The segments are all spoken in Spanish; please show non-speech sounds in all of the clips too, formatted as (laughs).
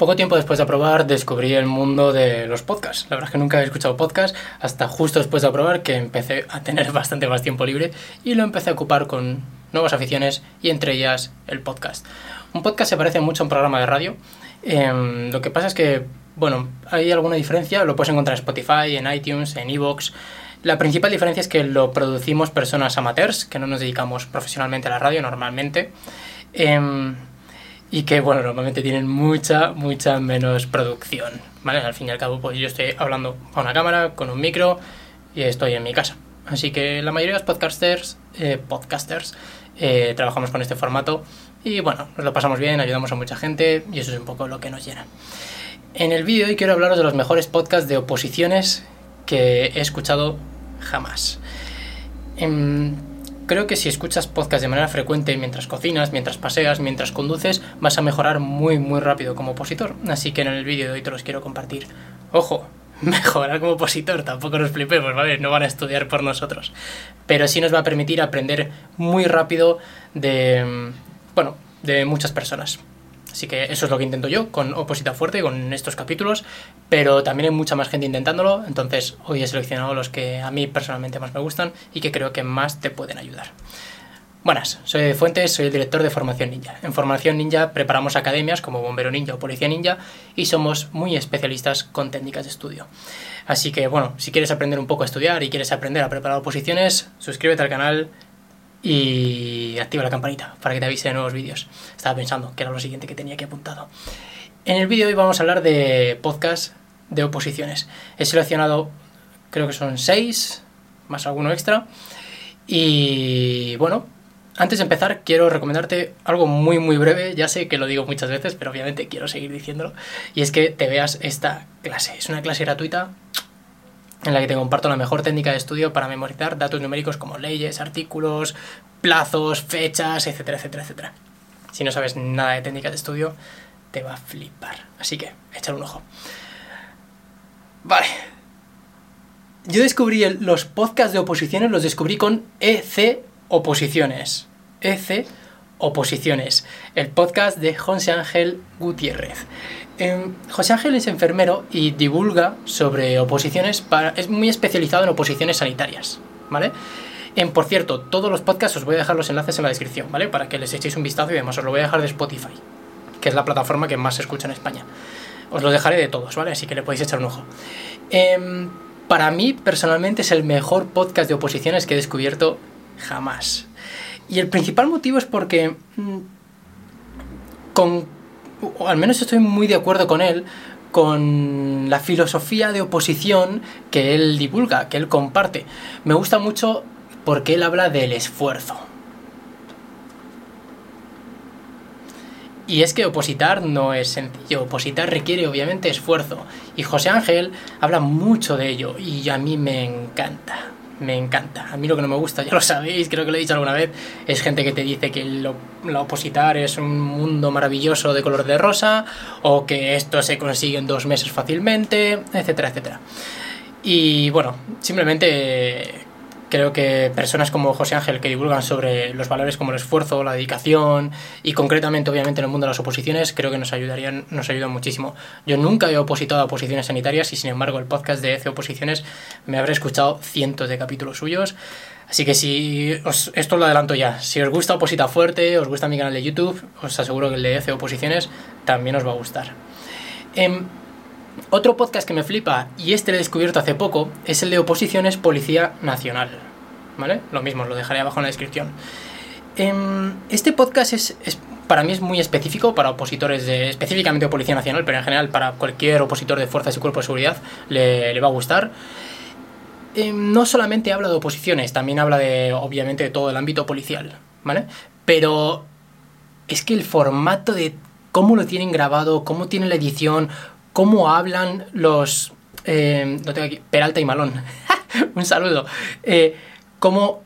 Poco tiempo después de aprobar descubrí el mundo de los podcasts. La verdad es que nunca había escuchado podcast hasta justo después de aprobar que empecé a tener (laughs) bastante más tiempo libre y lo empecé a ocupar con nuevas aficiones y entre ellas el podcast. Un podcast se parece mucho a un programa de radio. Em, lo que pasa es que, bueno, hay alguna diferencia, lo puedes encontrar en Spotify, en iTunes, en Evox. La principal diferencia es que lo producimos personas amateurs, que no nos dedicamos profesionalmente a la radio normalmente. Em, y que, bueno, normalmente tienen mucha, mucha menos producción, ¿vale? Al fin y al cabo, pues yo estoy hablando a una cámara, con un micro y estoy en mi casa. Así que la mayoría de los podcasters, eh, podcasters eh, trabajamos con este formato y, bueno, nos lo pasamos bien, ayudamos a mucha gente y eso es un poco lo que nos llena. En el vídeo hoy quiero hablaros de los mejores podcasts de oposiciones que he escuchado jamás. Em, Creo que si escuchas podcast de manera frecuente mientras cocinas, mientras paseas, mientras conduces, vas a mejorar muy muy rápido como opositor. Así que en el vídeo de hoy te los quiero compartir. Ojo, (laughs) mejorar como opositor, tampoco nos flipemos, ¿vale? No van a estudiar por nosotros. Pero sí nos va a permitir aprender muy rápido de, bueno, de muchas personas. Así que eso es lo que intento yo con Oposita Fuerte, con estos capítulos, pero también hay mucha más gente intentándolo, entonces hoy he seleccionado los que a mí personalmente más me gustan y que creo que más te pueden ayudar. Buenas, soy Fuentes, soy el director de Formación Ninja. En Formación Ninja preparamos academias como Bombero Ninja o Policía Ninja y somos muy especialistas con técnicas de estudio. Así que bueno, si quieres aprender un poco a estudiar y quieres aprender a preparar oposiciones, suscríbete al canal, y activa la campanita para que te avise de nuevos vídeos. Estaba pensando que era lo siguiente que tenía que apuntado. En el vídeo hoy vamos a hablar de podcast de oposiciones. He seleccionado, creo que son seis, más alguno extra. Y bueno, antes de empezar quiero recomendarte algo muy muy breve, ya sé que lo digo muchas veces, pero obviamente quiero seguir diciéndolo, y es que te veas esta clase. Es una clase gratuita en la que te comparto la mejor técnica de estudio para memorizar datos numéricos como leyes, artículos, plazos, fechas, etcétera, etcétera, etcétera. Si no sabes nada de técnicas de estudio, te va a flipar. Así que, échale un ojo. Vale. Yo descubrí los podcasts de oposiciones, los descubrí con EC Oposiciones. EC Oposiciones, el podcast de José Ángel Gutiérrez. Em, José Ángel es enfermero y divulga sobre oposiciones, para, es muy especializado en oposiciones sanitarias, ¿vale? En, por cierto, todos los podcasts os voy a dejar los enlaces en la descripción, ¿vale? Para que les echéis un vistazo y además os lo voy a dejar de Spotify, que es la plataforma que más se escucha en España. Os lo dejaré de todos, ¿vale? Así que le podéis echar un ojo. Em, para mí, personalmente, es el mejor podcast de oposiciones que he descubierto jamás. Y el principal motivo es porque... Mm, con al menos estoy muy de acuerdo con él, con la filosofía de oposición que él divulga, que él comparte. Me gusta mucho porque él habla del esfuerzo. Y es que opositar no es sencillo, opositar requiere obviamente esfuerzo. Y José Ángel habla mucho de ello y a mí me encanta me encanta. A mí lo que no me gusta, (laughs) ya lo sabéis, creo que lo he dicho alguna vez, es gente que te dice que la opositar es un mundo maravilloso de color de rosa o que esto se consigue en dos meses fácilmente, etcétera, etcétera. Y bueno, simplemente creo que personas como José Ángel que divulgan sobre los valores como el esfuerzo, la dedicación y concretamente obviamente en el mundo de las oposiciones creo que nos ayudarían, nos ayudan muchísimo. Yo nunca he opositado a oposiciones sanitarias y sin embargo el podcast de ECE Oposiciones me habré escuchado cientos de capítulos suyos. Así que si os, esto lo adelanto ya, si os gusta Oposita Fuerte, os gusta mi canal de YouTube, os aseguro que el de ECE Oposiciones también os va a gustar. Em, otro podcast que me flipa, y este lo he descubierto hace poco, es el de Oposiciones Policía Nacional. ¿Vale? Lo mismo, lo dejaré abajo en la descripción. Em, este podcast es, para mí es muy específico para opositores de, específicamente de Policía Nacional, pero en general para cualquier opositor de fuerzas y cuerpos de seguridad le, va a gustar. Em, no solamente habla de oposiciones, también habla de, obviamente, de todo el ámbito policial, ¿vale? Pero es que el formato de cómo lo tienen grabado, cómo tiene la edición, cómo hablan los... Eh, tengo aquí, Peralta y Malón. (laughs) Un saludo. Eh, cómo,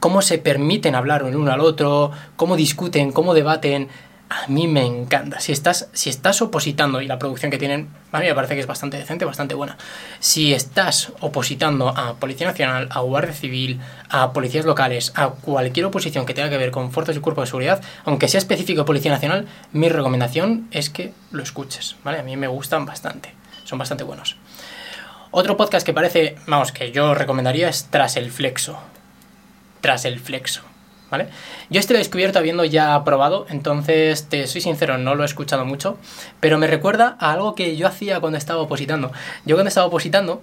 cómo se permiten hablar el uno al otro, cómo discuten, cómo debaten. A mí me encanta. Si estás, si estás opositando, y la producción que tienen, a mí me parece que es bastante decente, bastante buena. Si estás opositando a Policía Nacional, a Guardia Civil, a policías locales, a cualquier oposición que tenga que ver con fuerzas y cuerpos de seguridad, aunque sea específico Policía Nacional, mi recomendación es que lo escuches, ¿vale? A mí me gustan bastante, son bastante buenos. Otro podcast que parece, vamos, que yo recomendaría es Tras el Flexo. Tras el Flexo. ¿Vale? Yo este lo he descubierto habiendo ya probado, entonces te soy sincero, no lo he escuchado mucho, pero me recuerda a algo que yo hacía cuando estaba opositando. Yo cuando estaba opositando,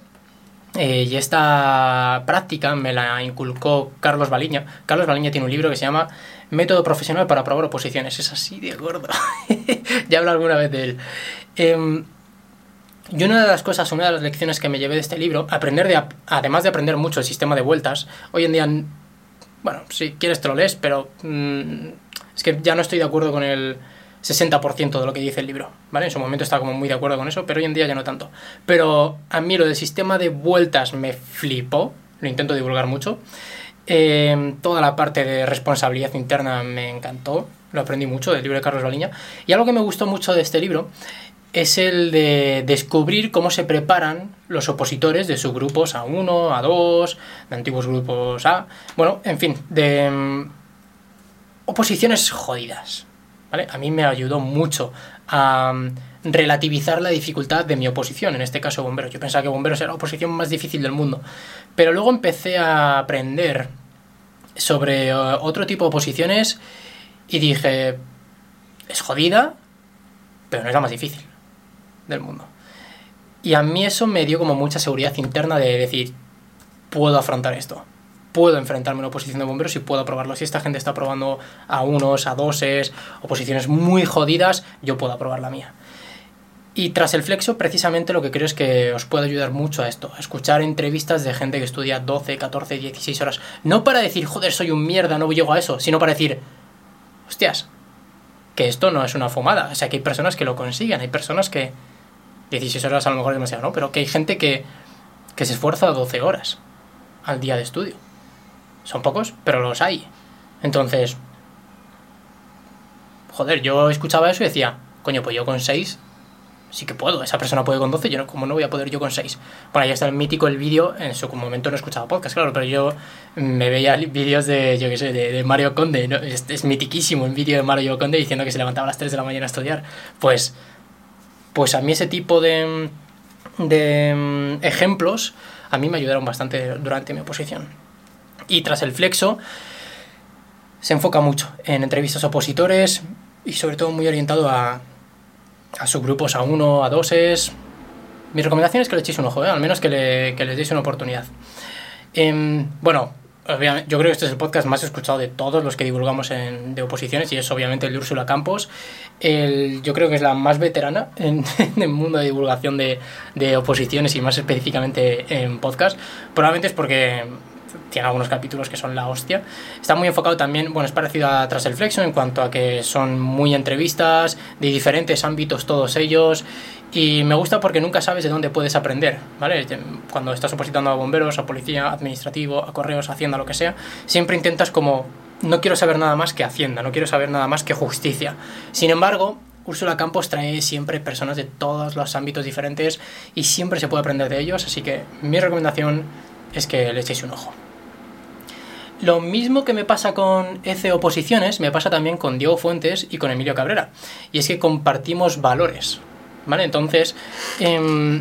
eh, y esta práctica me la inculcó Carlos Baliña. Carlos Baliña tiene un libro que se llama Método Profesional para probar oposiciones. Es así de gordo. (laughs) ya hablo alguna vez de él. Eh, y una de las cosas, una de las lecciones que me llevé de este libro, aprender de, además de aprender mucho el sistema de vueltas, hoy en día bueno, si quieres te lo lees, pero mm, es que ya no estoy de acuerdo con el 60% de lo que dice el libro, ¿vale? En su momento estaba como muy de acuerdo con eso, pero hoy en día ya no tanto. Pero a mí lo del sistema de vueltas me flipó, lo intento divulgar mucho. Em, toda la parte de responsabilidad interna me encantó, lo aprendí mucho del libro de Carlos Baliña. Y algo que me gustó mucho de este libro es el de descubrir cómo se preparan los opositores de subgrupos A1, A2, de antiguos grupos A, bueno, en fin, de mm, oposiciones jodidas. ¿vale? A mí me ayudó mucho a mm, relativizar la dificultad de mi oposición, en este caso bomberos. Yo pensaba que bomberos era la oposición más difícil del mundo, pero luego empecé a aprender sobre eh, otro tipo de oposiciones y dije, es jodida, pero no es la más difícil del mundo. Y a mí eso me dio como mucha seguridad interna de decir, puedo afrontar esto. Puedo enfrentarme a una oposición de bomberos y puedo aprobarlo. Si esta gente está aprobando a unos, a doses, oposiciones muy jodidas, yo puedo aprobar la mía. Y tras el flexo, precisamente lo que creo es que os puede ayudar mucho a esto, escuchar entrevistas de gente que estudia 12, 14, 16 horas. No para decir, joder, soy un mierda, no llego a eso, sino para decir, hostias, que esto no es una fumada. O sea, que hay personas que lo consiguen, hay personas que, 16 horas a lo mejor es demasiado, ¿no? Pero que hay gente que, que se esfuerza 12 horas al día de estudio. Son pocos, pero los hay. Entonces, joder, yo escuchaba eso y decía, coño, pues yo con 6 sí que puedo. Esa persona puede con 12, yo no, como no voy a poder yo con 6. Bueno, ahí está el mítico el vídeo, en su momento no escuchaba podcast, claro, pero yo me veía vídeos de, yo qué sé, de, Mario Conde, es, es mitiquísimo vídeo de Mario Conde diciendo que se levantaba a las 3 de la mañana a estudiar. Pues pues a mí ese tipo de, de mm, ejemplos a mí me ayudaron bastante durante mi oposición. Y tras el flexo se enfoca mucho en entrevistas a opositores y sobre todo muy orientado a, a subgrupos A1, A2. Mi recomendación es que le echéis un ojo, ¿eh? al menos que, le, que les deis una oportunidad. Em, bueno, yo creo que este es el podcast más escuchado de todos los que divulgamos en, de oposiciones y es obviamente el de Úrsula Campos. El, yo creo que es la más veterana en, (laughs) el mundo de divulgación de, de, oposiciones y más específicamente en podcast. Probablemente es porque tiene algunos capítulos que son la hostia. Está muy enfocado también, bueno, es parecido a Tras el Flexo en cuanto a que son muy entrevistas de diferentes ámbitos todos ellos y me gusta porque nunca sabes de dónde puedes aprender, ¿vale? Cuando estás opositando a bomberos, a policía, administrativo, a correos, a hacienda, lo que sea, siempre intentas como, no quiero saber nada más que hacienda, no quiero saber nada más que justicia. Sin embargo, Úrsula Campos trae siempre personas de todos los ámbitos diferentes y siempre se puede aprender de ellos, así que mi recomendación es que le echéis un ojo. Lo mismo que me pasa con ECE Oposiciones, me pasa también con Diego Fuentes y con Emilio Cabrera. Y es que compartimos valores. ¿Vale? Entonces, em,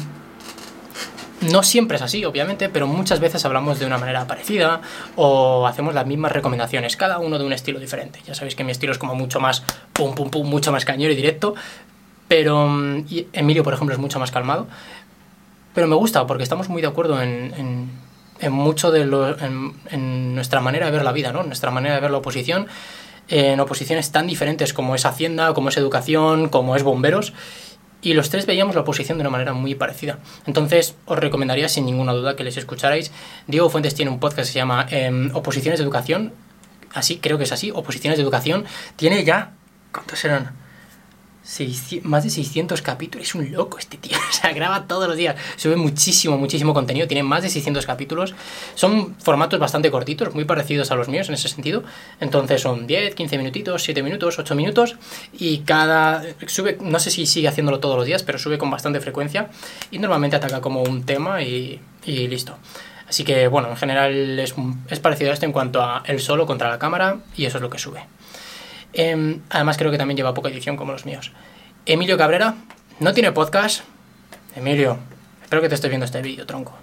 no siempre es así, obviamente, pero muchas veces hablamos de una manera parecida o hacemos las mismas recomendaciones, cada uno de un estilo diferente. Ya sabéis que mi estilo es como mucho más pum, pum, pum, mucho más cañero y directo, pero em, Emilio, por ejemplo, es mucho más calmado. Pero me gusta porque estamos muy de acuerdo en, en, mucho de lo, en, nuestra manera de ver la vida, ¿no? Nuestra manera de ver la oposición, en oposiciones tan diferentes como es Hacienda, como es Educación, como es Bomberos y los tres veíamos la oposición de una manera muy parecida. Entonces, os recomendaría sin ninguna duda que les escucharais. Diego Fuentes tiene un podcast que se llama em, Oposiciones de Educación. Así, creo que es así, Oposiciones de Educación. Tiene ya. ¿Cuántos eran? Más de 600 capítulos. Es un loco este tío. (laughs) O sea, graba todos los días. Sube muchísimo, muchísimo contenido. Tiene más de 600 capítulos. Son formatos bastante cortitos, muy parecidos a los míos en ese sentido. Entonces son 10, 15 minutitos, 7 minutos, 8 minutos. Y cada... Sube, no sé si sigue haciéndolo todos los días, pero sube con bastante frecuencia. Y normalmente ataca como un tema y, y listo. Así que, bueno, en general es, es parecido a esto en cuanto a él solo contra la cámara y eso es lo que sube. Em, además creo que también lleva poca edición como los míos. Emilio Cabrera no tiene podcast. Emilio, espero que te estés viendo este vídeo, tronco.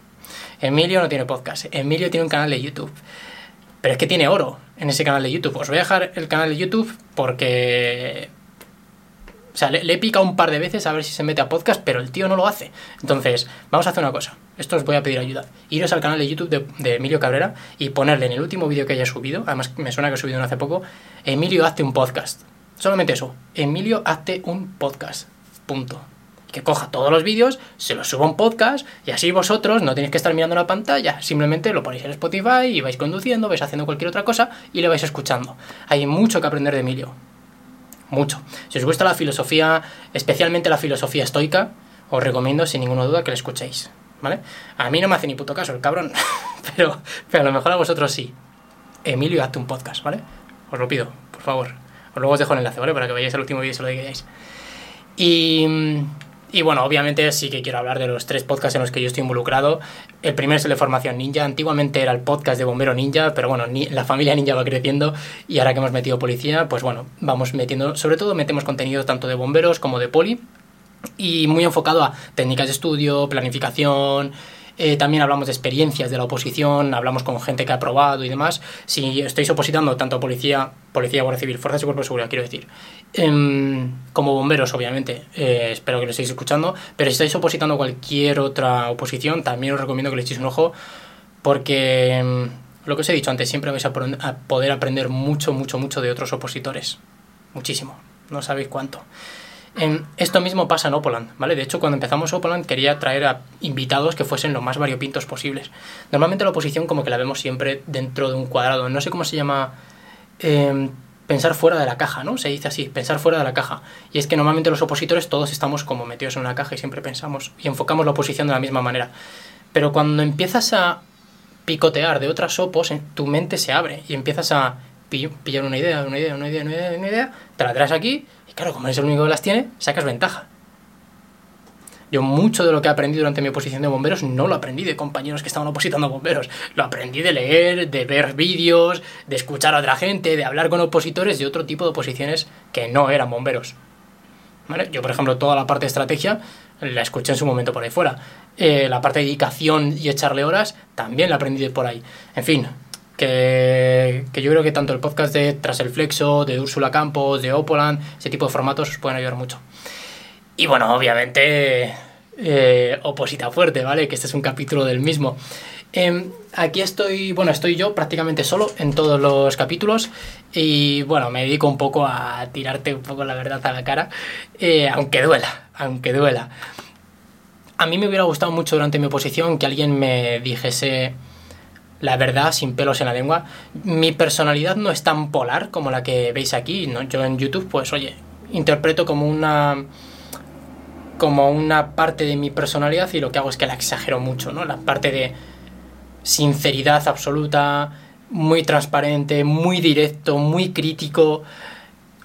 Emilio no tiene podcast. Emilio tiene un canal de YouTube. Pero es que tiene oro en ese canal de YouTube. Os voy a dejar el canal de YouTube porque o sea, le, he picado un par de veces a ver si se mete a podcast, pero el tío no lo hace. Entonces, vamos a hacer una cosa. Esto os voy a pedir ayuda. Iros al canal de YouTube de, Emilio Cabrera y ponerle en el último vídeo que haya subido, además me suena que he subido uno hace poco, Emilio, hazte un podcast. Solamente eso. Emilio, hazte un podcast. Punto. Que coja todos los vídeos, se los suba un podcast y así vosotros no tenéis que estar mirando la pantalla. Simplemente lo ponéis en Spotify y vais conduciendo, vais haciendo cualquier otra cosa y le vais escuchando. Hay mucho que aprender de Emilio mucho. Si os gusta la filosofía, especialmente la filosofía estoica, os recomiendo sin ninguna duda que la escuchéis, ¿vale? A mí no me hace ni puto caso el cabrón, (laughs) pero, pero a lo mejor a vosotros sí. Emilio, hazte un podcast, ¿vale? Os lo pido, por favor. Os luego os dejo el enlace, ¿vale? Para que vayáis al último vídeo y se lo digáis. Y y bueno, obviamente sí que quiero hablar de los tres podcasts en los que yo estoy involucrado. El primero es el de Formación Ninja. Antiguamente era el podcast de Bombero Ninja, pero bueno, la familia ninja va creciendo y ahora que hemos metido policía, pues bueno, vamos metiendo, sobre todo metemos contenido tanto de bomberos como de poli y muy enfocado a técnicas de estudio, planificación, eh, también hablamos de experiencias de la oposición, hablamos con gente que ha probado y demás. Si estáis opositando tanto a policía, policía, guardia civil, fuerzas y cuerpos de seguridad, quiero decir, em, como bomberos, obviamente, eh, espero que lo estéis escuchando, pero si estáis opositando a cualquier otra oposición, también os recomiendo que le echéis un ojo, porque em, lo que os he dicho antes, siempre vais a poder aprender mucho, mucho, mucho de otros opositores. Muchísimo. No sabéis cuánto esto mismo pasa en Opoland, ¿vale? De hecho, cuando empezamos Opoland quería traer a invitados que fuesen lo más variopintos posibles. Normalmente la oposición como que la vemos siempre dentro de un cuadrado. No sé cómo se llama... Em, pensar fuera de la caja, ¿no? Se dice así, pensar fuera de la caja. Y es que normalmente los opositores todos estamos como metidos en una caja y siempre pensamos y enfocamos la oposición de la misma manera. Pero cuando empiezas a picotear de otras opos, tu mente se abre y empiezas a pillar una idea, una idea, una idea, una idea, una idea, te la traes aquí y claro, como eres el único que las tiene, sacas ventaja. Yo mucho de lo que he aprendido durante mi oposición de bomberos no lo aprendí de compañeros que estaban opositando a bomberos. Lo aprendí de leer, de ver vídeos, de escuchar a otra gente, de hablar con opositores de otro tipo de oposiciones que no eran bomberos. Yo, por ejemplo, toda la parte de estrategia la escuché en su momento por ahí fuera. Eh, la parte de dedicación y echarle horas también la aprendí de por ahí. En fin, que, yo creo que tanto el podcast de Tras el Flexo, de Úrsula Campos, de Opoland, ese tipo de formatos os pueden ayudar mucho. Y bueno, obviamente, eh, Oposita Fuerte, ¿vale? Que este es un capítulo del mismo. Em, aquí estoy, bueno, estoy yo prácticamente solo en todos los capítulos y bueno, me dedico un poco a tirarte un poco la verdad a la cara, eh, aunque duela, aunque duela. A mí me hubiera gustado mucho durante mi oposición que alguien me dijese la verdad, sin pelos en la lengua. Mi personalidad no es tan polar como la que veis aquí. Yo en YouTube, pues oye, interpreto como una como una parte de mi personalidad y lo que hago es que la exagero mucho, ¿no? La parte de sinceridad absoluta, muy transparente, muy directo, muy crítico.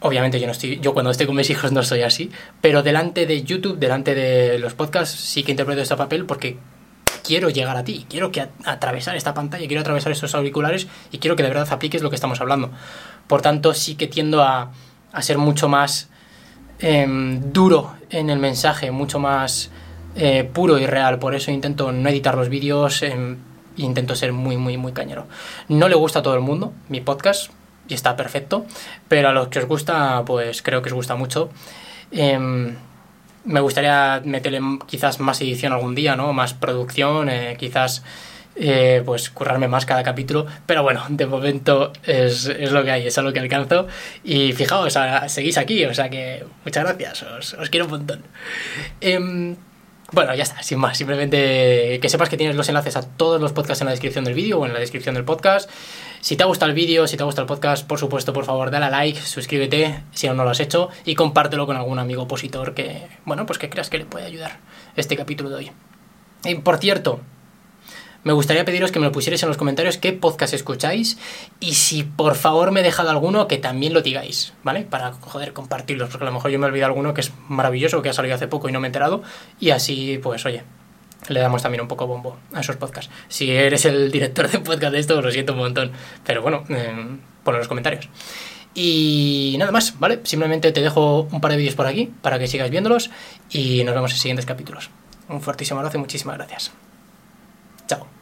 Obviamente yo no estoy, yo cuando estoy con mis hijos no soy así, pero delante de YouTube, delante de los podcasts, sí que interpreto este papel porque quiero llegar a ti, quiero que atravesar esta pantalla, quiero atravesar estos auriculares y quiero que de verdad apliques lo que estamos hablando. Por tanto, sí que tiendo a, ser mucho más em, duro en el mensaje, mucho más eh, puro y real. Por eso intento no editar los vídeos, eh, intento ser muy, muy, muy cañero. No le gusta a todo el mundo mi podcast y está perfecto, pero a los que os gusta, pues creo que os gusta mucho. Me gustaría meterle quizás más edición algún día, ¿no? Más producción, eh, quizás eh, pues currarme más cada capítulo, pero bueno, de momento es, lo que hay, es a lo que alcanzo y fijaos, seguís aquí, o sea que muchas gracias, os, quiero un montón. Em, bueno, ya está, sin más, simplemente que sepas que tienes los enlaces a todos los podcasts en la descripción del vídeo o en la descripción del podcast. Si te ha gustado el vídeo, si te ha gustado el podcast, por supuesto, por favor, dale a like, suscríbete si aún no lo has hecho y compártelo con algún amigo opositor que, bueno, pues que creas que le puede ayudar este capítulo de hoy. Y por cierto, me gustaría pediros que me lo pusierais en los comentarios qué podcast escucháis y si por favor me he dejado alguno que también lo digáis, ¿vale? Para, joder, compartirlos, porque a lo mejor yo me he olvidado alguno que es maravilloso, que ha salido hace poco y no me he enterado, y así, pues, oye, le damos también un poco bombo a esos podcasts. Si eres el director de podcast de esto, lo siento un montón, pero bueno, eh, ponlo en los comentarios. Y nada más, ¿vale? Simplemente te dejo un par de vídeos por aquí para que sigas viéndolos y nos vemos en siguientes capítulos. Un fuertísimo abrazo y muchísimas gracias. Chao.